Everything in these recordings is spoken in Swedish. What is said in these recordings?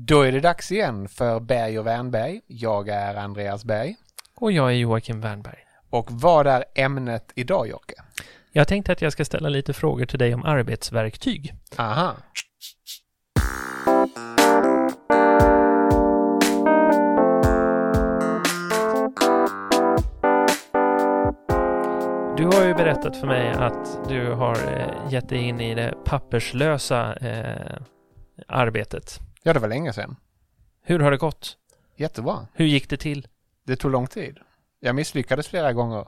Då är det dags igen för Berg och Wernberg. Jag är Andreas Berg. Och jag är Joakim Wernberg. Och vad är ämnet idag Jocke? Jag tänkte att jag ska ställa lite frågor till dig om arbetsverktyg. Aha. Du har ju berättat för mig att du har eh, gett dig in i det papperslösa eh, arbetet. Ja, det var länge sedan. Hur har det gått? Jättebra. Hur gick det till? Det tog lång tid. Jag misslyckades flera gånger.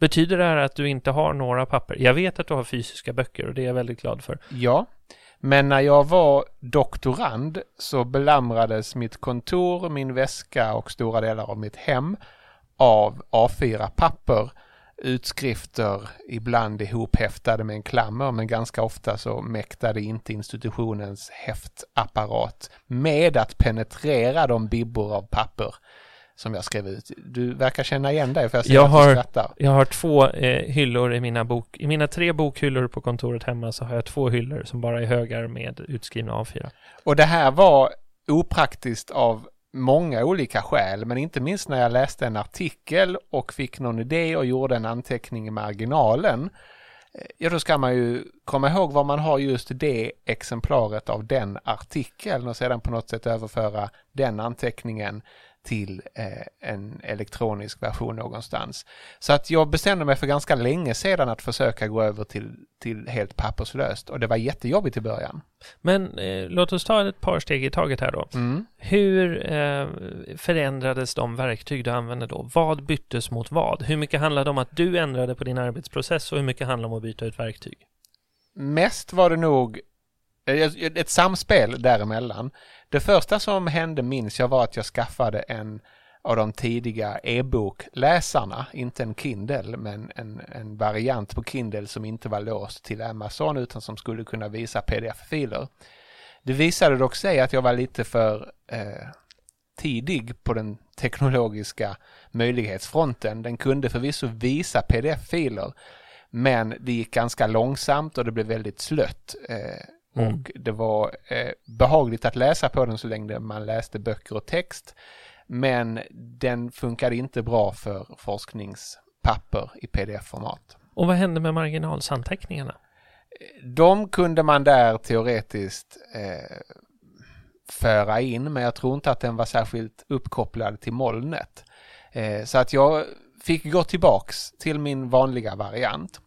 Betyder det här att du inte har några papper? Jag vet att du har fysiska böcker och det är jag väldigt glad för. Ja, men när jag var doktorand så belamrades mitt kontor, min väska och stora delar av mitt hem av A4-papper, utskrifter, ibland ihophäftade med en klammer, men ganska ofta så mäktade inte institutionens häftapparat med att penetrera de bibbor av papper som jag skrev ut. Du verkar känna igen dig för jag ser Jag att har- du skrattar. Jag har två eh, hyllor i mina bok... I mina tre bokhyllor på kontoret hemma så har jag två hyllor som bara är högar med utskrivna A4. Och det här var opraktiskt av många olika skäl, men inte minst när jag läste en artikel och fick någon idé och gjorde en anteckning i marginalen. Eh, ja, då ska man ju komma ihåg var man har just det exemplaret av den artikeln och sedan på något sätt överföra den anteckningen till eh, en elektronisk version någonstans. Så att jag bestämde mig för ganska länge sedan att försöka gå över till, till helt papperslöst och det var jättejobbigt i början. Men eh, låt oss ta ett par steg i taget här då. Mm. Hur eh, förändrades de verktyg du använde då? Vad byttes mot vad? Hur mycket handlade om att du ändrade på din arbetsprocess och hur mycket handlade om att byta ut verktyg? mest var det nog Eh, ett samspel däremellan. Det första som hände minns jag var att jag skaffade en av de tidiga e-bokläsarna, inte en Kindle, men en, en variant på Kindle som inte var låst till Amazon utan som skulle kunna visa pdf-filer. Det visade dock sig att jag var lite för eh, tidig på den teknologiska möjlighetsfronten. Den kunde förvisso visa pdf-filer men det gick ganska långsamt och det blev väldigt slött. Eh, Mm. Och det var eh, behagligt att läsa på den så länge man läste böcker och text. Men den funkade inte bra för forskningspapper i pdf-format. Och vad hände med marginalsanteckningarna? De kunde man där teoretiskt eh, föra in, men jag tror inte att den var särskilt uppkopplad till molnet. Eh, så att jag fick gå tillbaks till min vanliga variant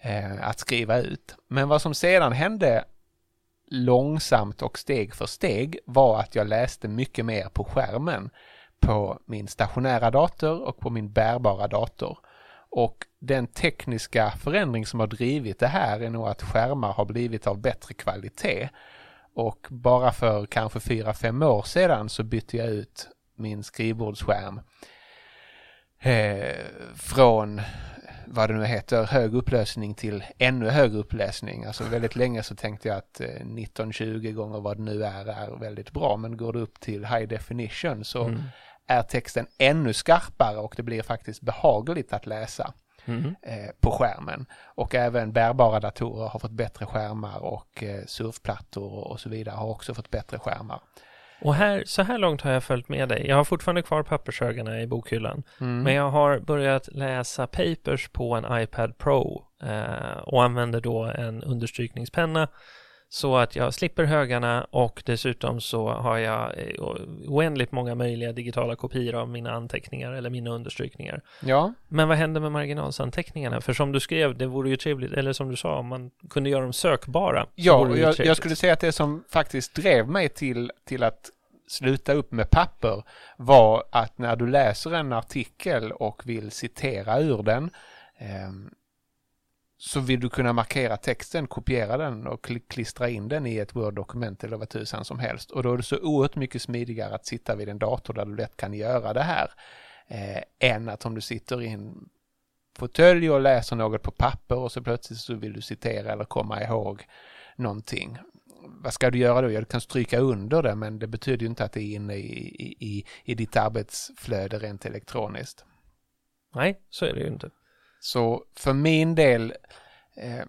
eh, att skriva ut. Men vad som sedan hände långsamt och steg för steg var att jag läste mycket mer på skärmen på min stationära dator och på min bärbara dator. Och den tekniska förändring som har drivit det här är nog att skärmar har blivit av bättre kvalitet. Och bara för kanske 4-5 år sedan så bytte jag ut min skrivbordsskärm eh, från vad det nu heter, hög upplösning till ännu högre upplösning. Alltså väldigt länge så tänkte jag att eh, 1920 gånger vad det nu är är väldigt bra, men går det upp till high definition så Mm. är texten ännu skarpare och det blir faktiskt behagligt att läsa Mm. eh, på skärmen. Och även bärbara datorer har fått bättre skärmar och eh, surfplattor och så vidare har också fått bättre skärmar. Och här, så här långt har jag följt med dig. Jag har fortfarande kvar pappershögarna i bokhyllan. Mm. Men jag har börjat läsa papers på en iPad Pro eh, och använder då en understrykningspenna så att jag slipper högarna och dessutom så har jag eh, oändligt många möjliga digitala kopior av mina anteckningar eller mina understrykningar. Ja, Men vad händer med marginalsanteckningarna? För som du skrev, det vore ju trevligt, eller som du sa, om man kunde göra dem sökbara. ja jag, jag skulle säga att det som faktiskt drev mig till, till att sluta upp med papper var att när du läser en artikel och vill citera ur den ehm, så vill du kunna markera texten, kopiera den och klistra in den i ett Word-dokument eller vad tusan som helst. Och då är det så oerhört mycket smidigare att sitta vid en dator där du lätt kan göra det här eh, än att om du sitter i en fåtölj och läser något på papper och så plötsligt så vill du citera eller komma ihåg någonting. Vad ska du göra då? Ja, du kan stryka under det men det betyder ju inte att det är inne i, i, i, i ditt arbetsflöde rent elektroniskt. Nej, så är det ju inte. Så för min del eh,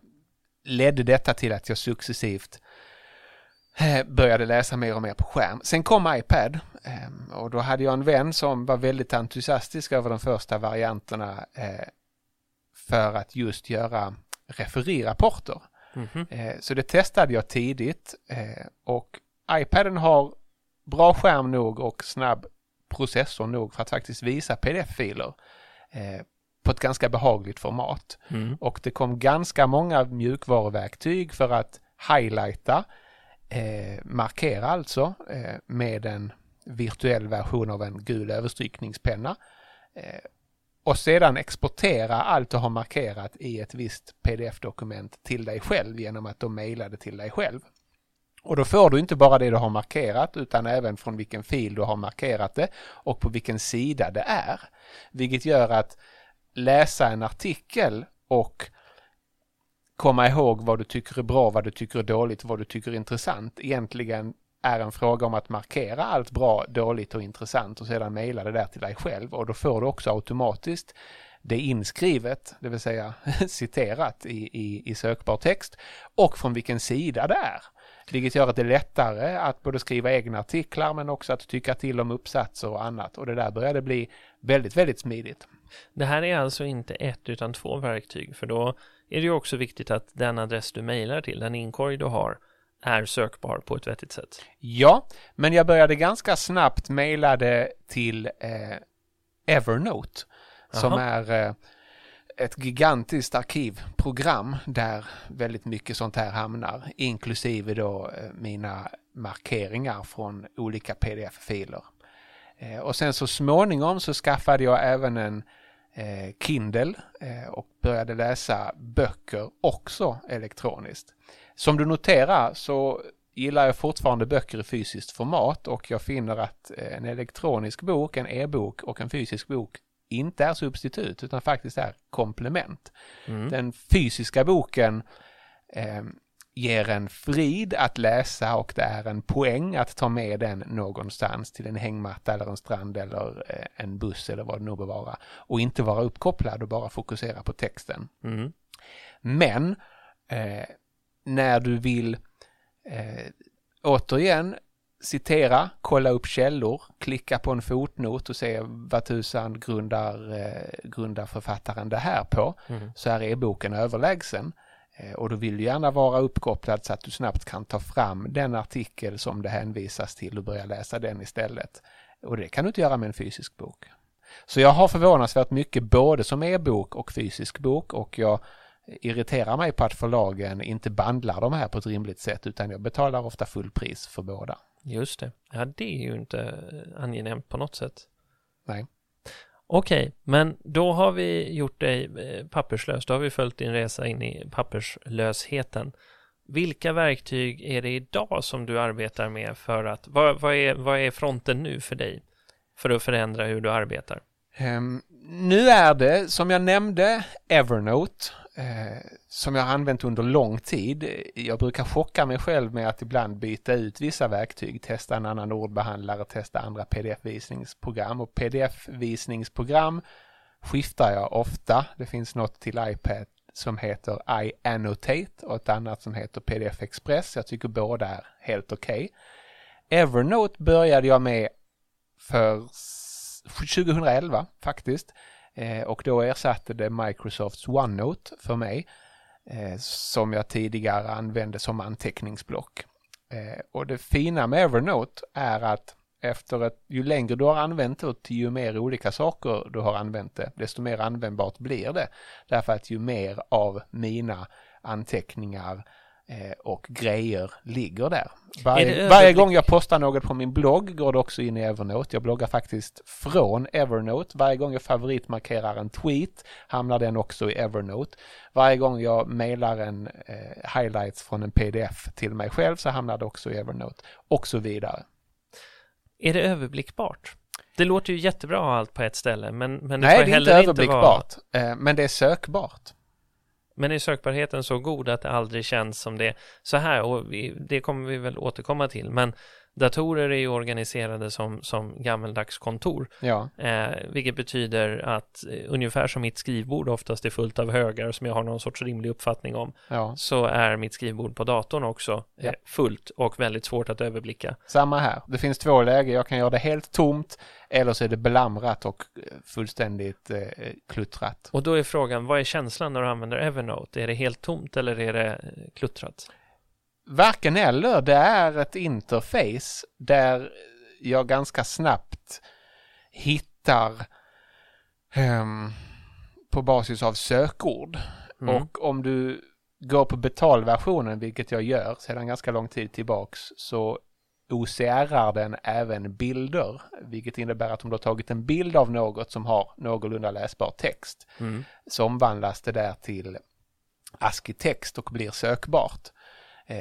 ledde detta till att jag successivt eh, började läsa mer och mer på skärm. Sen kom iPad eh, och då hade jag en vän som var väldigt entusiastisk över de första varianterna eh, för att just göra referirapporter. Mm -hmm. Så det testade jag tidigt och iPaden har bra skärm nog och snabb processor nog för att faktiskt visa pdf-filer på ett ganska behagligt format. Mm. Och det kom ganska många mjukvaruverktyg för att highlighta, eh, markera alltså eh, med en virtuell version av en gul överstrykningspenna. Eh, och sedan exportera allt du har markerat i ett visst pdf-dokument till dig själv genom att de mejla det till dig själv. Och då får du inte bara det du har markerat utan även från vilken fil du har markerat det och på vilken sida det är. Vilket gör att läsa en artikel och komma ihåg vad du tycker är bra, vad du tycker är dåligt, vad du tycker är intressant egentligen är en fråga om att markera allt bra, dåligt och intressant och sedan mejla det där till dig själv och då får du också automatiskt det inskrivet, det vill säga citerat i, i, i sökbar text och från vilken sida det är. Vilket gör att det är lättare att både skriva egna artiklar men också att tycka till om uppsatser och annat och det där började bli väldigt, väldigt smidigt. Det här är alltså inte ett utan två verktyg för då är det ju också viktigt att den adress du mejlar till, den inkorg du har, är sökbar på ett vettigt sätt. Ja, men jag började ganska snabbt mejla det till eh, Evernote Aha. som är eh, ett gigantiskt arkivprogram där väldigt mycket sånt här hamnar, inklusive då eh, mina markeringar från olika pdf-filer. Eh, och sen så småningom så skaffade jag även en Kindle eh, och började läsa böcker också elektroniskt. Som du noterar så gillar jag fortfarande böcker i fysiskt format och jag finner att eh, en elektronisk bok, en e-bok och en fysisk bok inte är substitut utan faktiskt är komplement. Mm. Den fysiska boken eh, ger en frid att läsa och det är en poäng att ta med den någonstans till en hängmatta eller en strand eller eh, en buss eller vad det nu vara. Och inte vara uppkopplad och bara fokusera på texten. Mm. Men eh, när du vill eh, återigen citera, kolla upp källor, klicka på en fotnot och se vad tusan grundar, eh, grundar författaren det här på, mm. så är e-boken överlägsen. Eh, och då vill du gärna vara uppkopplad så att du snabbt kan ta fram den artikel som det hänvisas till och börja läsa den istället. Och det kan du inte göra med en fysisk bok. Så jag har förvånansvärt mycket både som e-bok och fysisk bok och jag irriterar mig på att förlagen inte bandlar de här på ett rimligt sätt utan jag betalar ofta fullpris för båda. Just det. Ja, det är ju inte angenämt på något sätt. Nej. Okej, okay, men då har vi gjort dig eh, papperslös. Då har vi följt din resa in i papperslösheten. Vilka verktyg är det idag som du arbetar med för att, vad, vad, är, vad är fronten nu för dig? För att förändra hur du arbetar? Um, nu är det, som jag nämnde, Evernote Eh, som jag har använt under lång tid. Jag brukar chocka mig själv med att ibland byta ut vissa verktyg, testa en annan ordbehandlare, testa andra pdf-visningsprogram och pdf-visningsprogram skiftar jag ofta. Det finns något till iPad som heter iAnnotate och ett annat som heter PDF Express. Jag tycker båda är helt okej. Okay. Evernote började jag med för 2011 faktiskt. Eh, och då ersatte det Microsofts OneNote för mig eh, som jag tidigare använde som anteckningsblock. Eh, och det fina med Evernote är att efter ett, ju längre du har använt det, ju mer olika saker du har använt det, desto mer användbart blir det. Därför att ju mer av mina anteckningar Eh, och grejer ligger där. Varje, varje gång jag postar något på min blogg går det också in i Evernote. Jag bloggar faktiskt från Evernote. Varje gång jag favoritmarkerar en tweet hamnar den också i Evernote. Varje gång jag mailar en eh, highlights från en pdf till mig själv så hamnar det också i Evernote och så vidare. Är det överblickbart? Det låter ju jättebra allt på ett ställe men, men det Nej, får det är inte överblickbart. Inte vara... men det är sökbart. Men är sökbarheten så god att det aldrig känns som det så här? Och vi, det kommer vi väl återkomma till. Men Datorer är ju organiserade som, som gammeldags kontor, Ja, eh, vilket betyder att eh, ungefär som mitt skrivbord oftast är fullt av högar som jag har någon sorts rimlig uppfattning om, ja. så är mitt skrivbord på datorn också Ja. eh, fullt och väldigt svårt att överblicka. Samma här. Det finns två lägen. Jag kan göra det helt tomt eller så är det belamrat och eh, fullständigt eh, kluttrat. Och då är frågan, vad är känslan när du använder Evernote? Är det helt tomt eller är det kluttrat? Varken eller. Det är ett interface där jag ganska snabbt hittar ehm, på basis av sökord. Mm. Och om du går på betalversionen, vilket jag gör sedan ganska lång tid tillbaks, så OCRar den även bilder, vilket innebär att om du har tagit en bild av något som har någorlunda läsbar text, Mm. så omvandlas det där till ASCII-text och blir sökbart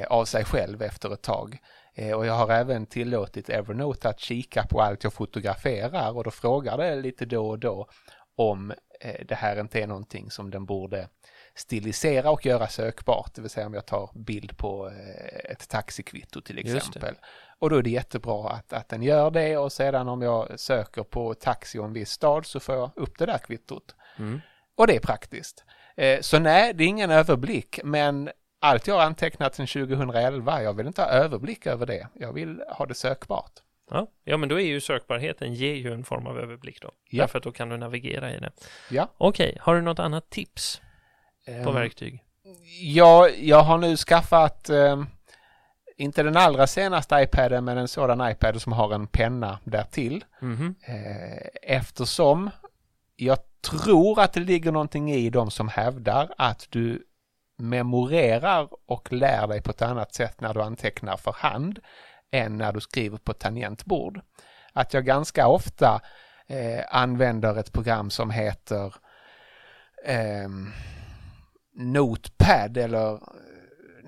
av sig själv efter ett tag. Eh, och jag har även tillåtit Evernote att kika på allt jag fotograferar och då frågar det lite då och då om eh, det här inte är någonting som den borde stilisera och göra sökbart, det vill säga om jag tar bild på eh, ett taxikvitto till exempel. Och då är det jättebra att, att den gör det och sedan om jag söker på taxi i en viss stad så får jag upp det där kvittot. Mm. Och det är praktiskt. Eh, Så nej, det är ingen överblick, men allt jag har antecknat sedan 2011, jag vill inte ha överblick över det. Jag vill ha det sökbart. Ja. ja, men då är ju sökbarheten ger ju en form av överblick då. Ja. Därför att då kan du navigera i det. Ja. Okej, har du något annat tips på Ehm, verktyg? Ja, jag har nu skaffat, eh, inte den allra senaste iPaden, men en sådan iPad som har en penna därtill. Mhm. Eh, eftersom jag tror att det ligger någonting i de som hävdar att du memorerar och lär dig på ett annat sätt när du antecknar för hand än när du skriver på tangentbord. Att jag ganska ofta eh, använder ett program som heter ehm, Notepad eller eh,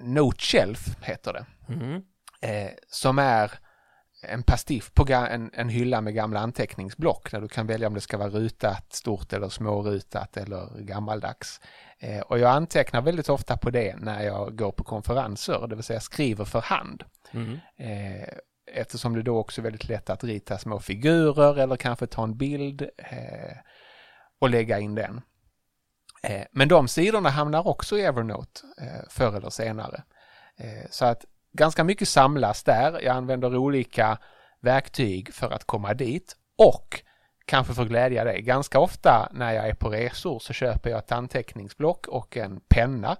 Noteshelf heter det Mhm. eh, som är en pastiff på en, en hylla med gamla anteckningsblock där du kan välja om det ska vara rutat, stort eller smårutat eller gammaldags. Eh, och jag antecknar väldigt ofta på det när jag går på konferenser, det vill säga skriver för hand. Mhm. Eh, eftersom det då också är väldigt lätt att rita små figurer eller kanske ta en bild eh, och lägga in den. Eh, men de sidorna hamnar också i Evernote eh, förr eller senare. Eh, så att ganska mycket samlas där. Jag använder olika verktyg för att komma dit och kanske för att glädja dig. Ganska ofta när jag är på resor så köper jag ett anteckningsblock och en penna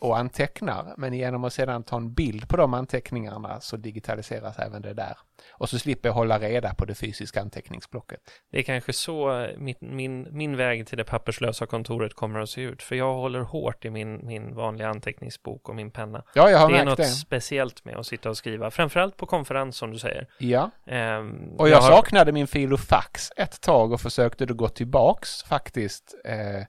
och antecknar. Men genom att sedan ta en bild på de anteckningarna så digitaliseras även det där. Och så slipper jag hålla reda på det fysiska anteckningsblocket. Det är kanske så min, min, min väg till det papperslösa kontoret kommer att se ut. För jag håller hårt i min, min vanliga anteckningsbok och min penna. Ja, jag har det är något det. speciellt med att sitta och skriva. Framförallt på konferens som du säger. Ja, Ehm, och jag, har- saknade min filofax ett tag och försökte då gå tillbaks faktiskt eh, eh,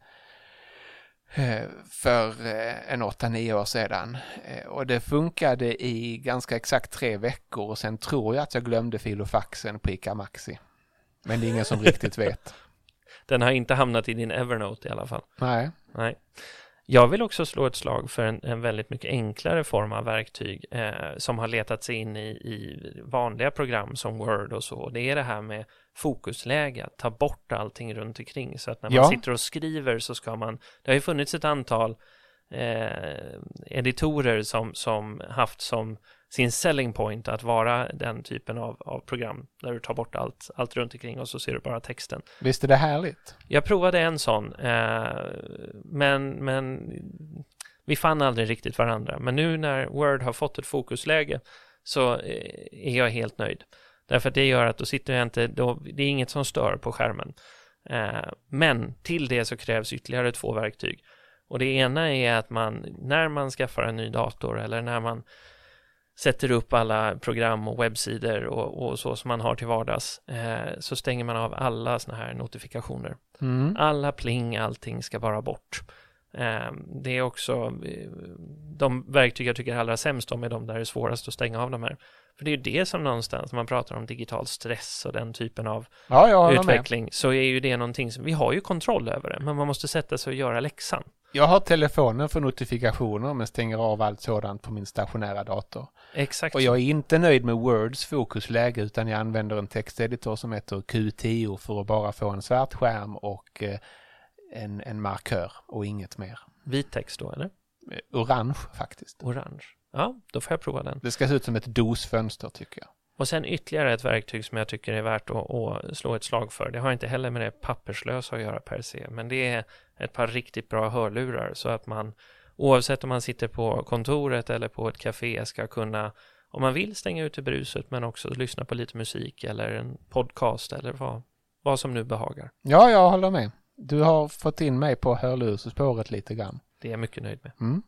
för eh, en 8-9 år sedan. Eh, och det funkade i ganska exakt tre veckor och sen tror jag att jag glömde filofaxen på ICA Maxi. Men det är ingen som riktigt vet. Den har inte hamnat i din Evernote i alla fall. Nej. Nej. Jag vill också slå ett slag för en, en väldigt mycket enklare form av verktyg eh, som har letat sig in i, i vanliga program som Word och så. Det är det här med fokusläge, att ta bort allting runt omkring så att när man Ja. sitter och skriver så ska man, det har ju funnits ett antal eh, editorer som, som haft som sin selling point att vara den typen av, av program där du tar bort allt, allt runt omkring och så ser du bara texten. Visst är det härligt? Jag provade en sån, eh, men, men vi fann aldrig riktigt varandra. Men nu när Word har fått ett fokusläge så eh, är jag helt nöjd. Därför att det gör att då sitter jag inte, då, det är inget som stör på skärmen. Eh, men till det så krävs ytterligare två verktyg. Och det ena är att man, när man skaffar en ny dator eller när man sätter upp alla program och webbsidor och, och så som man har till vardags, eh, så stänger man av alla såna här notifikationer. Mm. Alla pling, allting ska bara bort. Eh, det är också de verktyg jag tycker allra sämst om är de där det är svårast att stänga av de här För det är ju det som någonstans, när man pratar om digital stress och den typen av Ja, med. utveckling, så är ju det någonting som, vi har ju kontroll över det, men man måste sätta sig och göra läxan. Jag har telefonen för notifikationer men stänger av allt sådant på min stationära dator. Exakt. Och jag är inte nöjd med Words fokusläge utan jag använder en texteditor som heter Q10 för att bara få en svart skärm och eh, en, en markör och inget mer. Vit text då, eller? Eh, Orange faktiskt. Orange. Ja, då får jag prova den. Det ska se ut som ett DOS-fönster tycker jag. Och sen ytterligare ett verktyg som jag tycker är värt att, att slå ett slag för. Det har inte heller med det papperslösa att göra per se, men det är ett par riktigt bra hörlurar så att man oavsett om man sitter på kontoret eller på ett café ska kunna om man vill stänga ute bruset men också lyssna på lite musik eller en podcast eller vad, vad som nu behagar. Ja, jag håller med. Du har fått in mig på hörlursspåret lite grann. Det är jag mycket nöjd med. Mm.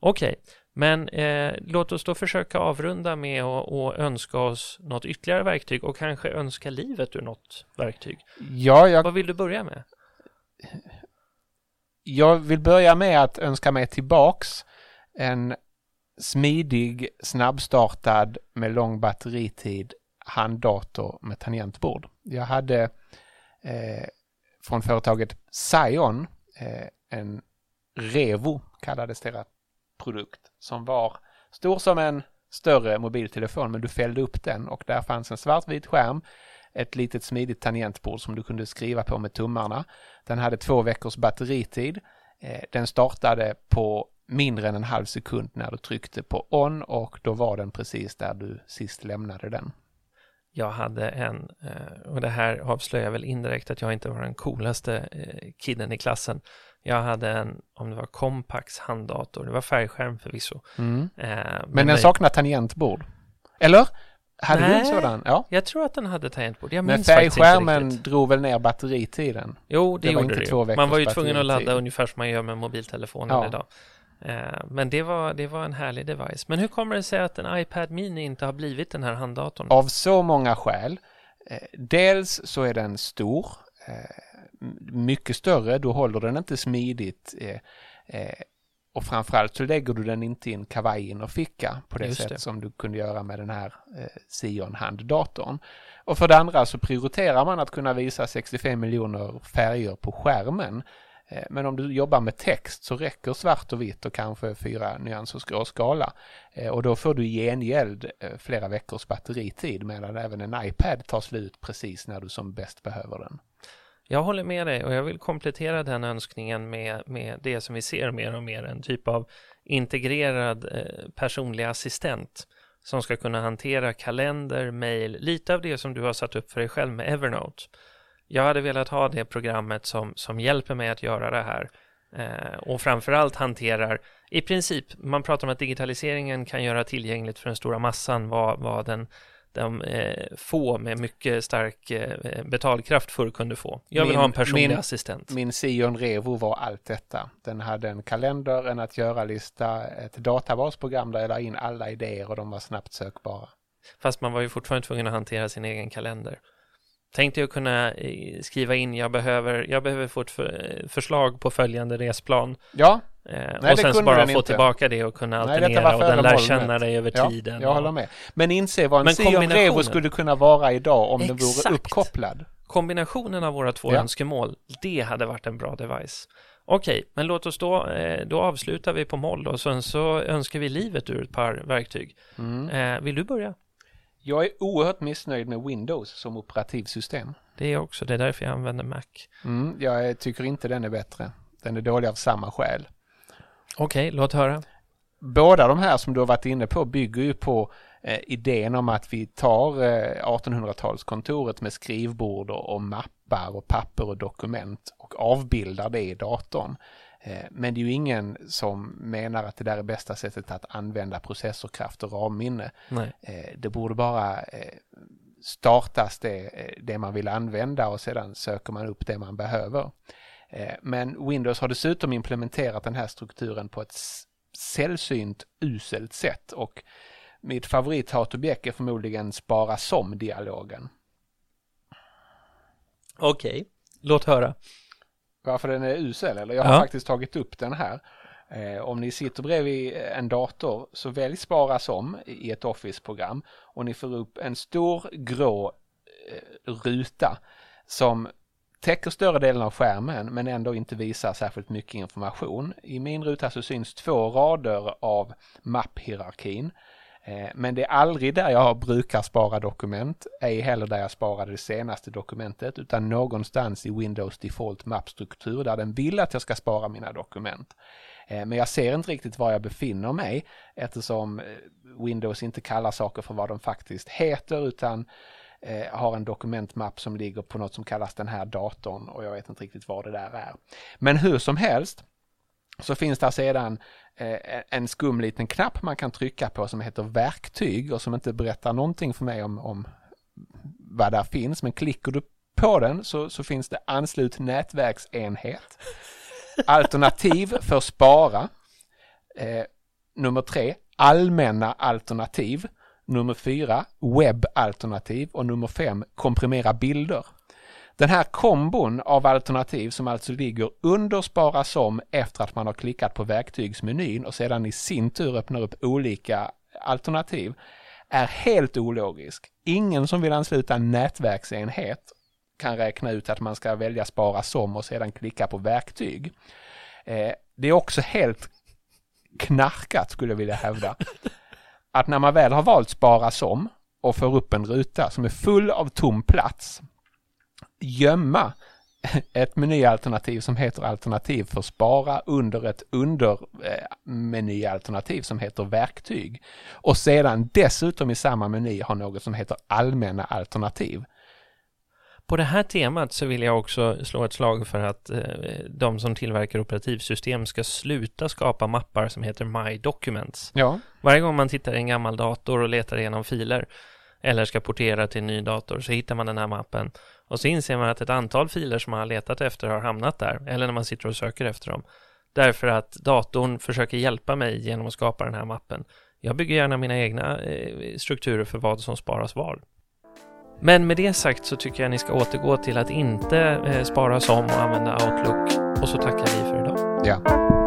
Okej, men eh, låt oss då försöka avrunda med att att önska oss något ytterligare verktyg och kanske önska livet ur något verktyg. Ja, jag, Vad vill du börja med? jag vill börja med att önska mig tillbaks en smidig, snabbstartad med lång batteritid handdator med tangentbord. Jag hade eh, från företaget Scion eh, en Revo kallades deras produkt som var stor som en större mobiltelefon men du fällde upp den och där fanns en svartvit skärm ett litet smidigt tangentbord som du kunde skriva på med tummarna. Den hade två veckors batteritid. Eh, Den startade på mindre än en halv sekund när du tryckte på on och då var den precis där du sist lämnade den. Jag hade en, eh, och det här avslöjar väl indirekt att jag inte var den coolaste eh, kidden i klassen. Jag hade en, om det var Compax handdator, det var färgskärm förvisso. Eh, Men den nej, saknar tangentbord. Eller? Hade du en Nej. sådan? Ja. Jag tror att den hade tangentbord, jag Men minns inte färgskärmen drog väl ner batteritiden? Jo, det, det gjorde inte det Man var ju tvungen att ladda ungefär som man gör med mobiltelefonen Ja. idag. Eh, Men det var, det var en härlig device. Men hur kommer det sig att en iPad Mini inte har blivit den här handdatorn? Av så många skäl. Eh, Dels så är den stor, eh, mycket större, då håller den inte smidigt och framförallt så lägger du den inte i en kavaj och ficka på det Just sätt det. som du kunde göra med den här eh, Sion handdatorn. Och för det andra så prioriterar man att kunna visa 65 miljoner färger på skärmen. Eh, men om du jobbar med text så räcker svart och vitt och kanske fyra nyansers gråskala. Eh, och då får du i gengäld eh, flera veckors batteritid medan även en iPad tar slut precis när du som bäst behöver den. Jag håller med dig och jag vill komplettera den önskningen med, med det som vi ser mer och mer, en typ av integrerad eh, personlig assistent som ska kunna hantera kalender, mail, lite av det som du har satt upp för dig själv med Evernote. Jag hade velat ha det programmet som, som hjälper mig att göra det här eh, och framförallt hanterar i princip, man pratar om att digitaliseringen kan göra tillgängligt för den stora massan vad, vad den de eh, få med mycket stark eh, betalkraft förr kunde få. Jag vill Min- ha en personlig min- assistent. Min Sion Revo var allt detta. Den hade en kalender, en att göra-lista, ett databasprogram där jag la in alla idéer och de var snabbt sökbara. Fast man var ju fortfarande tvungen att hantera sin egen kalender. Tänkte jag kunna eh, skriva in, jag behöver, jag behöver få ett för, förslag på följande resplan. Ja, Eh, det och sen så bara få inte. tillbaka det och kunna Nej, alternera var och den lär känna dig över ja tiden. jag och håller med. Men inse vad en Sion Revo skulle kunna vara idag om den vore Exakt. uppkopplad. Kombinationen av våra två Ja. önskemål, det hade varit en bra device. Okej, men låt oss då, eh, då avslutar vi på moll och sen så önskar vi livet ur ett par verktyg. Mm. Eh, vill du börja? Jag är oerhört missnöjd med Windows som operativsystem. Det är jag också, det är därför jag använder Mac. Mm, jag tycker inte den är bättre. Den är dålig av samma skäl. Okej, låt höra. Båda de här som du har varit inne på bygger ju på eh, idén om att vi tar eh, 1800-talskontoret med skrivbord och, och mappar och papper och dokument och avbildar det i datorn. Eh, men det är ju ingen som menar att det där är bästa sättet att använda processorkraft och ramminne. Nej. Eh, det borde bara eh, startas det, det man vill använda och sedan söker man upp det man behöver. Eh, Men Windows har dessutom implementerat den här strukturen på ett sällsynt uselt sätt och mitt favorithatobjekt är förmodligen spara som-dialogen. Okej, låt höra. Varför den är usel eller? Jag har Ja. faktiskt tagit upp den här. Eh, om ni sitter bredvid en dator så välj spara som i ett Office-program och ni får upp en stor grå eh, ruta som täcker större delen av skärmen men ändå inte visar särskilt mycket information. I min ruta så syns två rader av mapphierarkin. Eh, men det är aldrig där jag brukar spara dokument, ej heller där jag sparade det senaste dokumentet, utan någonstans i Windows Default Map-struktur där den vill att jag ska spara mina dokument. Eh, men jag ser inte riktigt var jag befinner mig eftersom eh, Windows inte kallar saker för vad de faktiskt heter utan har en dokumentmapp som ligger på något som kallas den här datorn och jag vet inte riktigt vad det där är. Men hur som helst så finns det sedan en skum liten knapp man kan trycka på som heter verktyg och som inte berättar någonting för mig om, om vad där finns. Men klickar du på den så, så finns det anslut nätverksenhet. Alternativ för spara. Eh, nummer tre, allmänna alternativ. Nummer fyra, webbalternativ och nummer fem, komprimera bilder. Den här kombon av alternativ som alltså ligger under spara som efter att man har klickat på verktygsmenyn och sedan i sin tur öppnar upp olika alternativ är helt ologisk. Ingen som vill ansluta en nätverksenhet kan räkna ut att man ska välja spara som och sedan klicka på verktyg. Eh, det är också helt knarkat skulle jag vilja hävda. Att när man väl har valt spara som och får upp en ruta som är full av tom plats gömma ett menyalternativ som heter alternativ för spara under ett undermenyalternativ som heter verktyg. Och sedan dessutom i samma meny ha något som heter allmänna alternativ. På det här temat så vill jag också slå ett slag för att eh, de som tillverkar operativsystem ska sluta skapa mappar som heter My Documents. Ja. Varje gång man tittar i en gammal dator och letar igenom filer eller ska portera till en ny dator så hittar man den här mappen och så inser man att ett antal filer som man har letat efter har hamnat där eller när man sitter och söker efter dem. Därför att datorn försöker hjälpa mig genom att skapa den här mappen. Jag bygger gärna mina egna eh, strukturer för vad som sparas var. Men med det sagt så tycker jag ni ska återgå till att inte eh, spara som och använda Outlook och så tackar vi för idag. Ja.